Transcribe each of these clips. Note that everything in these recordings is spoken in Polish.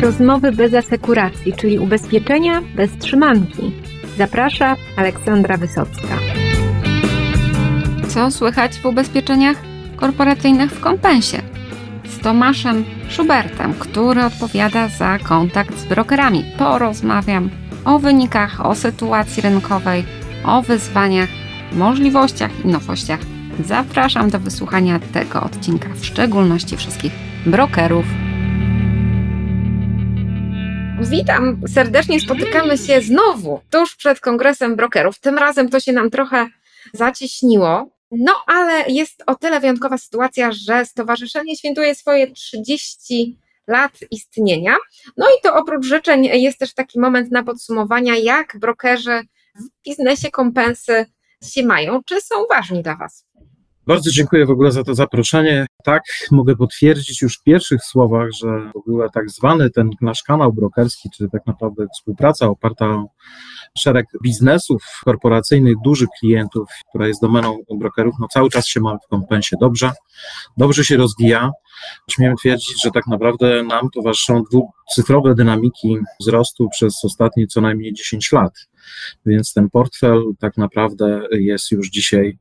rozmowy bez asekuracji, czyli ubezpieczenia bez trzymanki. Zaprasza Aleksandra Wysocka. Co słychać w ubezpieczeniach korporacyjnych w kompensie? Z Tomaszem Schubertem, który odpowiada za kontakt z brokerami. Porozmawiam o wynikach, o sytuacji rynkowej, o wyzwaniach, możliwościach i nowościach. Zapraszam do wysłuchania tego odcinka, w szczególności wszystkich brokerów. Witam serdecznie, spotykamy się znowu tuż przed kongresem brokerów. Tym razem to się nam trochę zacieśniło. No, ale jest o tyle wyjątkowa sytuacja, że stowarzyszenie świętuje swoje 30 lat istnienia. No i to oprócz życzeń jest też taki moment na podsumowania, jak brokerzy w biznesie kompensy się mają, czy są ważni dla Was. Bardzo dziękuję w ogóle za to zaproszenie. Tak, mogę potwierdzić już w pierwszych słowach, że w ogóle tak zwany ten nasz kanał brokerski, czyli tak naprawdę współpraca oparta o szereg biznesów korporacyjnych, dużych klientów, która jest domeną brokerów, no cały czas się ma w kompensie dobrze, dobrze się rozwija. Śmiem twierdzić, że tak naprawdę nam towarzyszą dwucyfrowe dynamiki wzrostu przez ostatnie co najmniej 10 lat. Więc ten portfel tak naprawdę jest już dzisiaj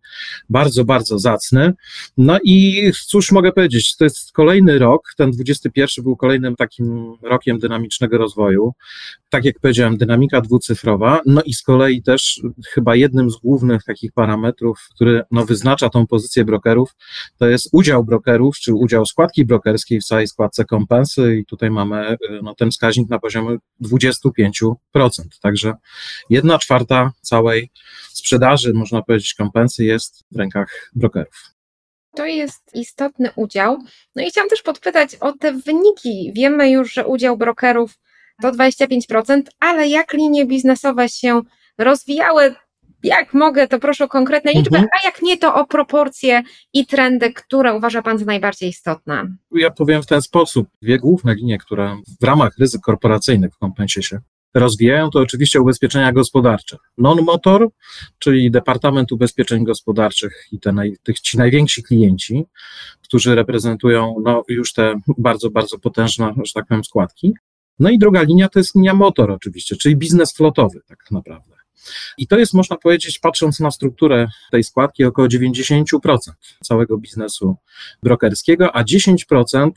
bardzo, bardzo zacny. No i cóż mogę powiedzieć, to jest kolejny rok, ten 21 był kolejnym takim rokiem dynamicznego rozwoju. Tak jak powiedziałem, dynamika dwucyfrowa, no i z kolei też chyba jednym z głównych takich parametrów, który no, wyznacza tą pozycję brokerów, to jest udział brokerów, czy udział składki brokerskiej w całej składce kompensy i tutaj mamy no, ten wskaźnik na poziomie 25%. Także jedna czwarta całej sprzedaży, można powiedzieć, kompensy jest w rękach brokerów. To jest istotny udział. No i chciałam też podpytać o te wyniki. Wiemy już, że udział brokerów to 25%, ale jak linie biznesowe się rozwijały? Jak mogę, to proszę o konkretne liczby, mhm. a jak nie, to o proporcje i trendy, które uważa Pan za najbardziej istotne. Ja powiem w ten sposób. Dwie główne linie, które w ramach ryzyk korporacyjnych w kompensie się rozwijają, to oczywiście ubezpieczenia gospodarcze. Non-motor, czyli Departament Ubezpieczeń Gospodarczych i te naj, tych, ci najwięksi klienci, którzy reprezentują no, już te bardzo, bardzo potężne, że tak powiem, składki. No i druga linia to jest linia motor oczywiście, czyli biznes flotowy tak naprawdę. I to jest, można powiedzieć, patrząc na strukturę tej składki, około 90% całego biznesu brokerskiego, a 10%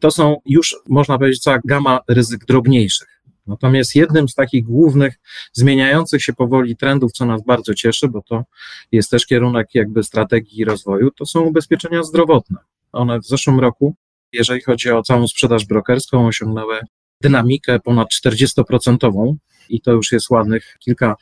to są już, można powiedzieć, cała gama ryzyk drobniejszych. Natomiast jednym z takich głównych zmieniających się powoli trendów, co nas bardzo cieszy, bo to jest też kierunek jakby strategii rozwoju, to są ubezpieczenia zdrowotne. One w zeszłym roku, jeżeli chodzi o całą sprzedaż brokerską, osiągnęły dynamikę ponad 40% i to już jest ładnych kilka,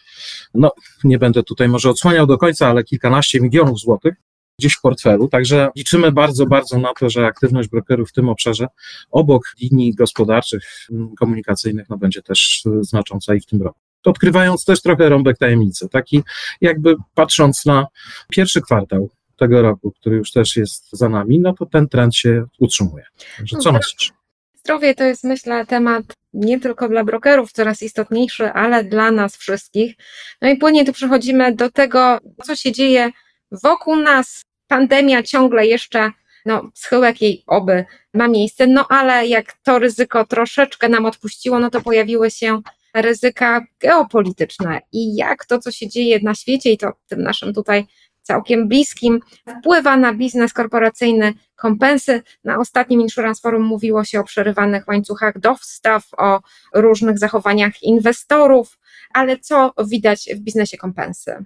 no nie będę tutaj może odsłaniał do końca, ale kilkanaście milionów złotych gdzieś w portfelu. Także liczymy bardzo, bardzo na to, że aktywność brokerów w tym obszarze obok linii gospodarczych, mm, komunikacyjnych, no będzie też znacząca i w tym roku. Odkrywając też trochę rąbek tajemnicy, taki jakby patrząc na pierwszy kwartał tego roku, który już też jest za nami, no to ten trend się utrzymuje. Także co nas cieszy? Zdrowie to jest, myślę, temat nie tylko dla brokerów coraz istotniejszy, ale dla nas wszystkich. No i płynnie tu przechodzimy do tego, co się dzieje wokół nas. Pandemia ciągle jeszcze, no, schyłek jej oby ma miejsce, no ale jak to ryzyko troszeczkę nam odpuściło, no to pojawiły się ryzyka geopolityczne i jak to, co się dzieje na świecie i to tym naszym tutaj całkiem bliskim, wpływa na biznes korporacyjny kompensy. Na ostatnim Insurance Forum mówiło się o przerywanych łańcuchach dostaw, o różnych zachowaniach inwestorów, ale co widać w biznesie kompensy?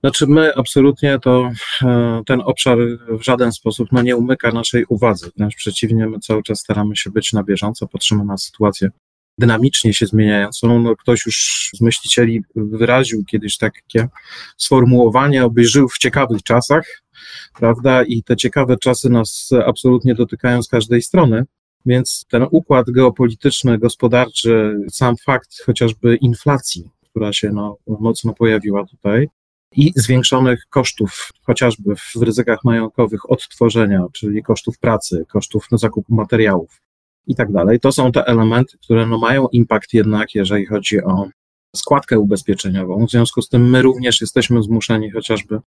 Znaczy my absolutnie to e, ten obszar w żaden sposób no, nie umyka naszej uwadze. Wręcz przeciwnie, my cały czas staramy się być na bieżąco, patrzymy na sytuację dynamicznie się zmieniającą. No, ktoś już z myślicieli wyraził kiedyś takie sformułowanie, aby żył w ciekawych czasach, prawda? I te ciekawe czasy nas absolutnie dotykają z każdej strony. Więc ten układ geopolityczny, gospodarczy, sam fakt chociażby inflacji, która się no, mocno pojawiła tutaj, i zwiększonych kosztów, chociażby w ryzykach majątkowych odtworzenia, czyli kosztów pracy, kosztów no, zakupu materiałów, i tak dalej. To są te elementy, które no mają impact jednak, jeżeli chodzi o składkę ubezpieczeniową. W związku z tym my również jesteśmy zmuszeni chociażby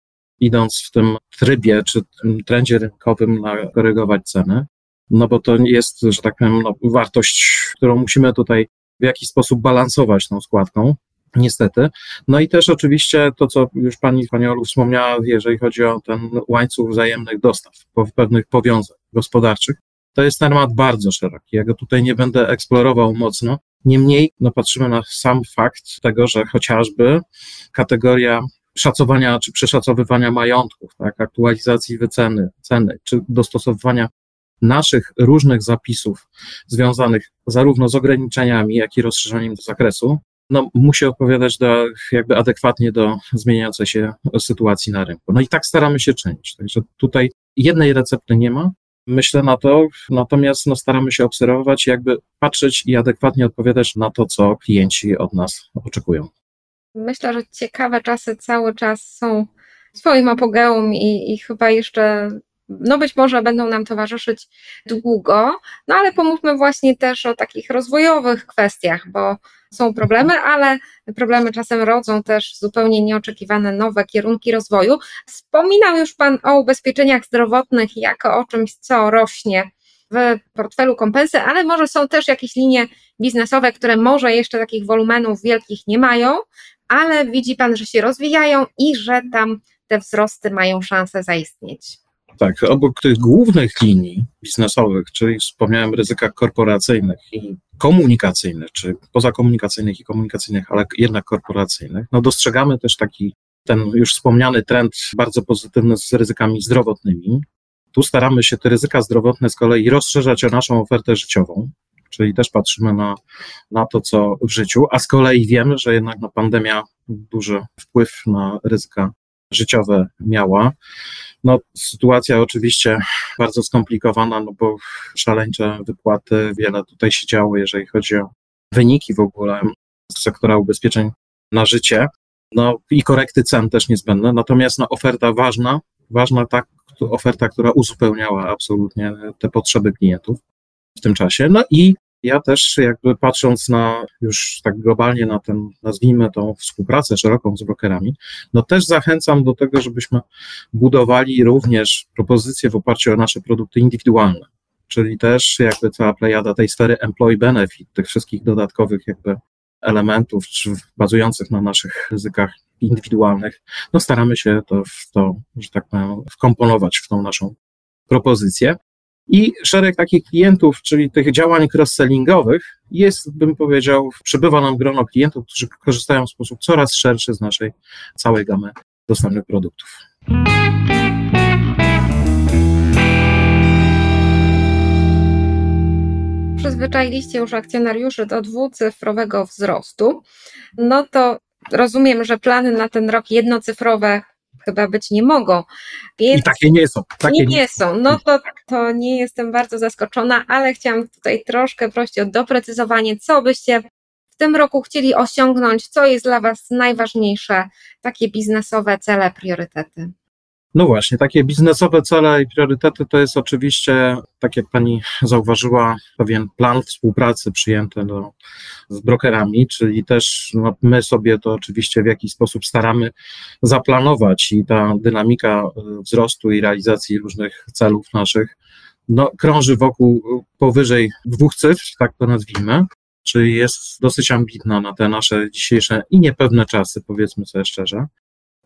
idąc w tym trybie czy tym trendzie rynkowym na korygować ceny. no bo to jest, że tak powiem, no, wartość, którą musimy tutaj w jakiś sposób balansować tą składką. Niestety. No i też oczywiście to, co już pani, pani Olu wspomniała, jeżeli chodzi o ten łańcuch wzajemnych dostaw, pewnych powiązań gospodarczych, to jest temat bardzo szeroki. Ja go tutaj nie będę eksplorował mocno. Niemniej no, patrzymy na sam fakt tego, że chociażby kategoria szacowania czy przeszacowywania majątków, tak, aktualizacji wyceny, ceny, czy dostosowywania naszych różnych zapisów związanych zarówno z ograniczeniami, jak i rozszerzeniem zakresu, no, musi odpowiadać do, jakby adekwatnie do zmieniającej się sytuacji na rynku. No i tak staramy się czynić. Także tutaj jednej recepty nie ma, myślę na to, natomiast no, staramy się obserwować, jakby patrzeć i adekwatnie odpowiadać na to, co klienci od nas oczekują. Myślę, że ciekawe czasy cały czas są swoim apogeum i, i chyba jeszcze no być może będą nam towarzyszyć długo, no ale pomówmy właśnie też o takich rozwojowych kwestiach, bo są problemy, ale problemy czasem rodzą też zupełnie nieoczekiwane nowe kierunki rozwoju. Wspominał już Pan o ubezpieczeniach zdrowotnych jako o czymś, co rośnie w portfelu kompensy, ale może są też jakieś linie biznesowe, które może jeszcze takich wolumenów wielkich nie mają, ale widzi Pan, że się rozwijają i że tam te wzrosty mają szansę zaistnieć. Tak, obok tych głównych linii biznesowych, czyli wspomniałem ryzykach korporacyjnych i komunikacyjnych, czy pozakomunikacyjnych i komunikacyjnych, ale jednak korporacyjnych, no dostrzegamy też taki ten już wspomniany trend bardzo pozytywny z ryzykami zdrowotnymi. Tu staramy się te ryzyka zdrowotne z kolei rozszerzać o naszą ofertę życiową, czyli też patrzymy na, na to, co w życiu, a z kolei wiemy, że jednak no, pandemia duży wpływ na ryzyka życiowe miała. No, sytuacja oczywiście bardzo skomplikowana, no bo szaleńcze wypłaty, wiele tutaj się działo, jeżeli chodzi o wyniki w ogóle sektora ubezpieczeń na życie. No i korekty cen też niezbędne, natomiast no, oferta ważna, ważna tak, oferta, która uzupełniała absolutnie te potrzeby klientów w tym czasie. No i ja też jakby patrząc na już tak globalnie na ten, nazwijmy tą współpracę szeroką z brokerami, no też zachęcam do tego, żebyśmy budowali również propozycje w oparciu o nasze produkty indywidualne, czyli też jakby cała plejada tej sfery employee benefit, tych wszystkich dodatkowych jakby elementów, czy bazujących na naszych ryzykach indywidualnych, no staramy się to w to, że tak powiem, wkomponować w tą naszą propozycję. I szereg takich klientów, czyli tych działań cross-sellingowych, jest, bym powiedział, przybywa nam grono klientów, którzy korzystają w sposób coraz szerszy z naszej całej gamy dostępnych produktów. Przyzwyczailiście już akcjonariuszy do dwucyfrowego wzrostu, no to rozumiem, że plany na ten rok jednocyfrowe chyba być nie mogą. Więc I takie nie są. Takie nie, nie są. No to, to nie jestem bardzo zaskoczona, ale chciałam tutaj troszkę prosić o doprecyzowanie, co byście w tym roku chcieli osiągnąć, co jest dla Was najważniejsze, takie biznesowe cele, priorytety. No właśnie, takie biznesowe cele i priorytety to jest oczywiście, tak jak pani zauważyła, pewien plan współpracy przyjęty do, z brokerami, czyli też no, my sobie to oczywiście w jakiś sposób staramy zaplanować i ta dynamika e, wzrostu i realizacji różnych celów naszych no, krąży wokół powyżej dwóch cyfr, tak to nazwijmy, czyli jest dosyć ambitna na te nasze dzisiejsze i niepewne czasy, powiedzmy sobie szczerze.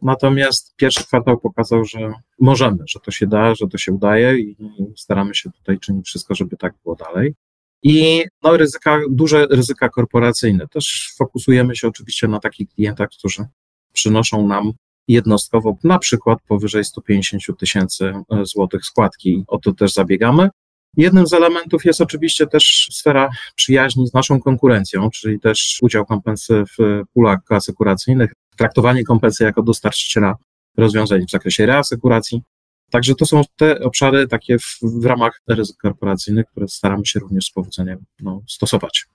Natomiast pierwszy kwartał pokazał, że możemy, że to się da, że to się udaje i staramy się tutaj czynić wszystko, żeby tak było dalej. I no, ryzyka, duże ryzyka korporacyjne. Też fokusujemy się oczywiście na takich klientach, którzy przynoszą nam jednostkowo na przykład powyżej 150 tysięcy e, złotych składki. O to też zabiegamy. Jednym z elementów jest oczywiście też sfera przyjaźni z naszą konkurencją, czyli też udział kompensy w pulach asekuracyjnych, traktowanie kompensy jako dostarczyciela rozwiązań w zakresie reasekuracji. Także to są te obszary takie w, w ramach ryzyk korporacyjnych, które staramy się również z powodzeniem no, stosować.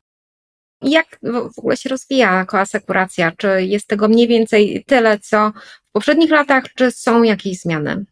Jak w ogóle się rozwija koasekuracja? Czy jest tego mniej więcej tyle, co w poprzednich latach, czy są jakieś zmiany?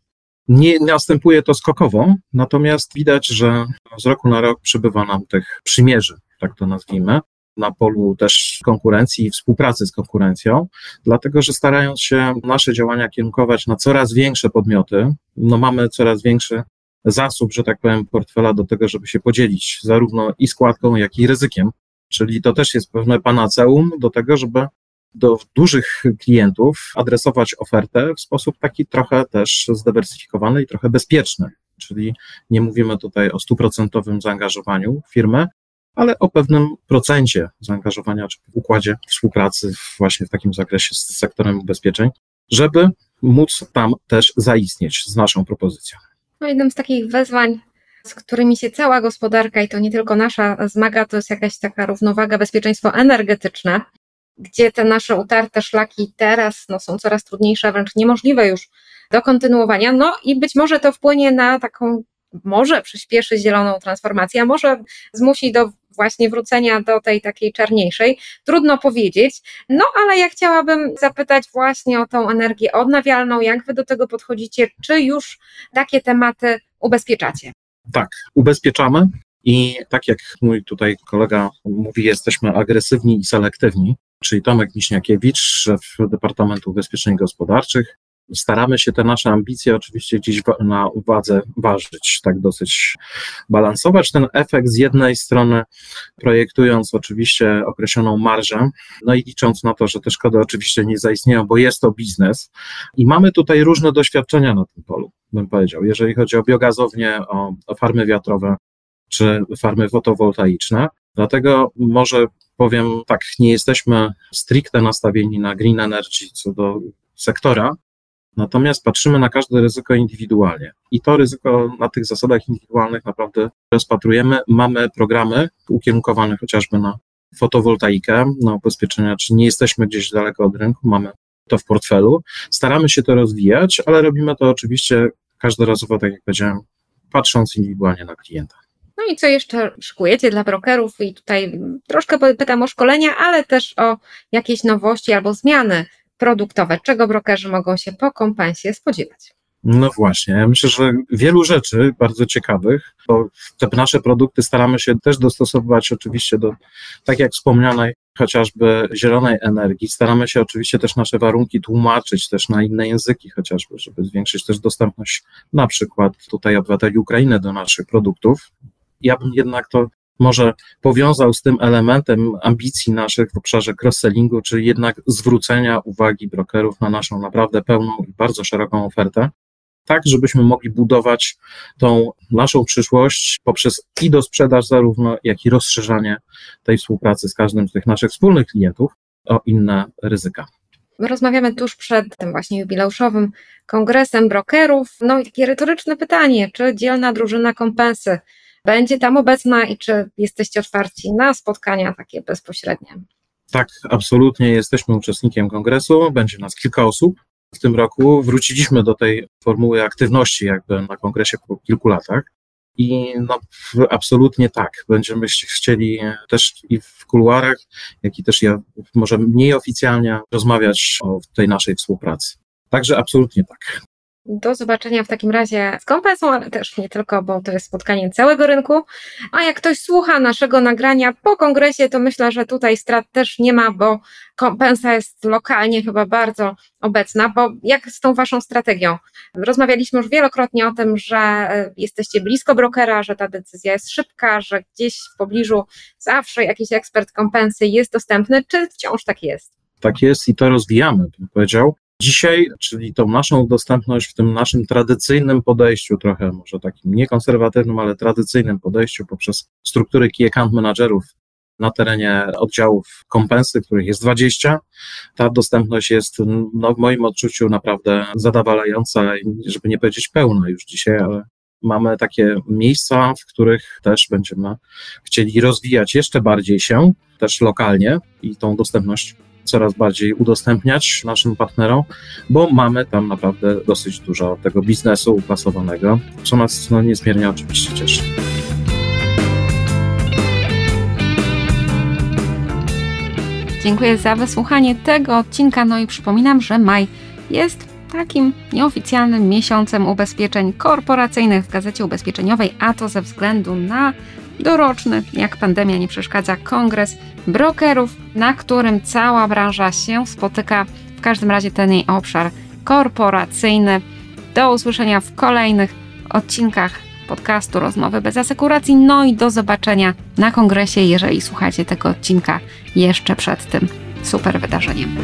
Nie następuje to skokowo, natomiast widać, że z roku na rok przybywa nam tych przymierzy, tak to nazwijmy, na polu też konkurencji i współpracy z konkurencją, dlatego że starając się nasze działania kierunkować na coraz większe podmioty, no mamy coraz większy zasób, że tak powiem, portfela do tego, żeby się podzielić zarówno i składką, jak i ryzykiem. Czyli to też jest pewne panaceum do tego, żeby do dużych klientów adresować ofertę w sposób taki trochę też zdywersyfikowany i trochę bezpieczny. Czyli nie mówimy tutaj o stuprocentowym zaangażowaniu firmy, ale o pewnym procencie zaangażowania czy w układzie współpracy właśnie w takim zakresie z sektorem ubezpieczeń, żeby móc tam też zaistnieć z naszą propozycją. No, jednym z takich wezwań, z którymi się cała gospodarka i to nie tylko nasza zmaga, to jest jakaś taka równowaga, bezpieczeństwo energetyczne, gdzie te nasze utarte szlaki teraz no, są coraz trudniejsze, wręcz niemożliwe już do kontynuowania. No i być może to wpłynie na taką, może przyspieszy zieloną transformację, a może zmusi do właśnie wrócenia do tej takiej czarniejszej. Trudno powiedzieć. No ale ja chciałabym zapytać właśnie o tą energię odnawialną, jak wy do tego podchodzicie, czy już takie tematy ubezpieczacie? Tak, ubezpieczamy. I tak jak mój tutaj kolega mówi, jesteśmy agresywni i selektywni, czyli Tomek Miśniakiewicz, szef Departamentu Ubezpieczeń Gospodarczych, staramy się te nasze ambicje oczywiście gdzieś na uwadze ważyć, tak dosyć balansować. Ten efekt z jednej strony projektując oczywiście określoną marżę, no i licząc na to, że te szkody oczywiście nie zaistnieją, bo jest to biznes. I mamy tutaj różne doświadczenia na tym polu, bym powiedział, jeżeli chodzi o biogazownie, o, o farmy wiatrowe czy farmy fotowoltaiczne, dlatego może powiem tak, nie jesteśmy stricte nastawieni na green energy co do sektora, Natomiast patrzymy na każde ryzyko indywidualnie i to ryzyko na tych zasadach indywidualnych naprawdę rozpatrujemy. Mamy programy ukierunkowane chociażby na fotowoltaikę, na ubezpieczenia, czy nie jesteśmy gdzieś daleko od rynku, mamy to w portfelu. Staramy się to rozwijać, ale robimy to oczywiście każdorazowo, tak jak powiedziałem, patrząc indywidualnie na klienta. No i co jeszcze szykujecie dla brokerów? I tutaj troszkę pytam o szkolenia, ale też o jakieś nowości albo zmiany produktowe. Czego brokerzy mogą się po kompensie spodziewać? No właśnie, ja myślę, że wielu rzeczy bardzo ciekawych, bo te nasze produkty staramy się też dostosowywać oczywiście do, tak jak wspomnianej, chociażby zielonej energii. Staramy się oczywiście też nasze warunki tłumaczyć też na inne języki chociażby, żeby zwiększyć też dostępność na przykład tutaj obywateli Ukrainy do naszych produktów. Ja bym jednak to może powiązał z tym elementem ambicji naszych w obszarze cross-sellingu, czyli jednak zwrócenia uwagi brokerów na naszą naprawdę pełną i bardzo szeroką ofertę, tak żebyśmy mogli budować tą naszą przyszłość poprzez i do sprzedaż zarówno, jak i rozszerzanie tej współpracy z każdym z tych naszych wspólnych klientów o inne ryzyka. Rozmawiamy tuż przed tym właśnie jubileuszowym kongresem brokerów. No i takie retoryczne pytanie, czy dzielna drużyna kompensy będzie tam obecna i czy jesteście otwarci na spotkania takie bezpośrednie? Tak, absolutnie jesteśmy uczestnikiem kongresu. Będzie nas kilka osób w tym roku. Wróciliśmy do tej formuły aktywności jakby na kongresie po kilku latach. I no, absolutnie tak. Będziemy chcieli też i w kuluarach, jak i też ja, może mniej oficjalnie rozmawiać o tej naszej współpracy. Także absolutnie tak. Do zobaczenia w takim razie z kompensą, ale też nie tylko, bo to jest spotkanie całego rynku. A jak ktoś słucha naszego nagrania po kongresie, to myślę, że tutaj strat też nie ma, bo kompensa jest lokalnie chyba bardzo obecna. Bo jak z tą waszą strategią? Rozmawialiśmy już wielokrotnie o tym, że e, jesteście blisko brokera, że ta decyzja jest szybka, że gdzieś w pobliżu zawsze jakiś ekspert kompensy jest dostępny. Czy wciąż tak jest? Tak jest i to rozwijamy, bym powiedział. Dzisiaj, czyli tą naszą dostępność w tym naszym tradycyjnym podejściu, trochę może takim niekonserwatywnym, ale tradycyjnym podejściu poprzez struktury key account managerów na terenie oddziałów kompensy, których jest 20, ta dostępność jest no, w moim odczuciu naprawdę zadowalająca, żeby nie powiedzieć pełna już dzisiaj, ale mamy takie miejsca, w których też będziemy chcieli rozwijać jeszcze bardziej się, też lokalnie i tą dostępność coraz bardziej udostępniać naszym partnerom, bo mamy tam naprawdę dosyć dużo tego biznesu uplasowanego, co nas no, niezmiernie oczywiście cieszy. Dziękuję za wysłuchanie tego odcinka. No i przypominam, że maj jest takim nieoficjalnym miesiącem ubezpieczeń korporacyjnych w gazecie ubezpieczeniowej, a to ze względu na doroczny, jak pandemia nie przeszkadza, kongres brokerów, na którym cała branża się spotyka. W każdym razie ten jej obszar korporacyjny. Do usłyszenia w kolejnych odcinkach podcastu Rozmowy bez asekuracji. No i do zobaczenia na kongresie, jeżeli słuchacie tego odcinka jeszcze przed tym super wydarzeniem.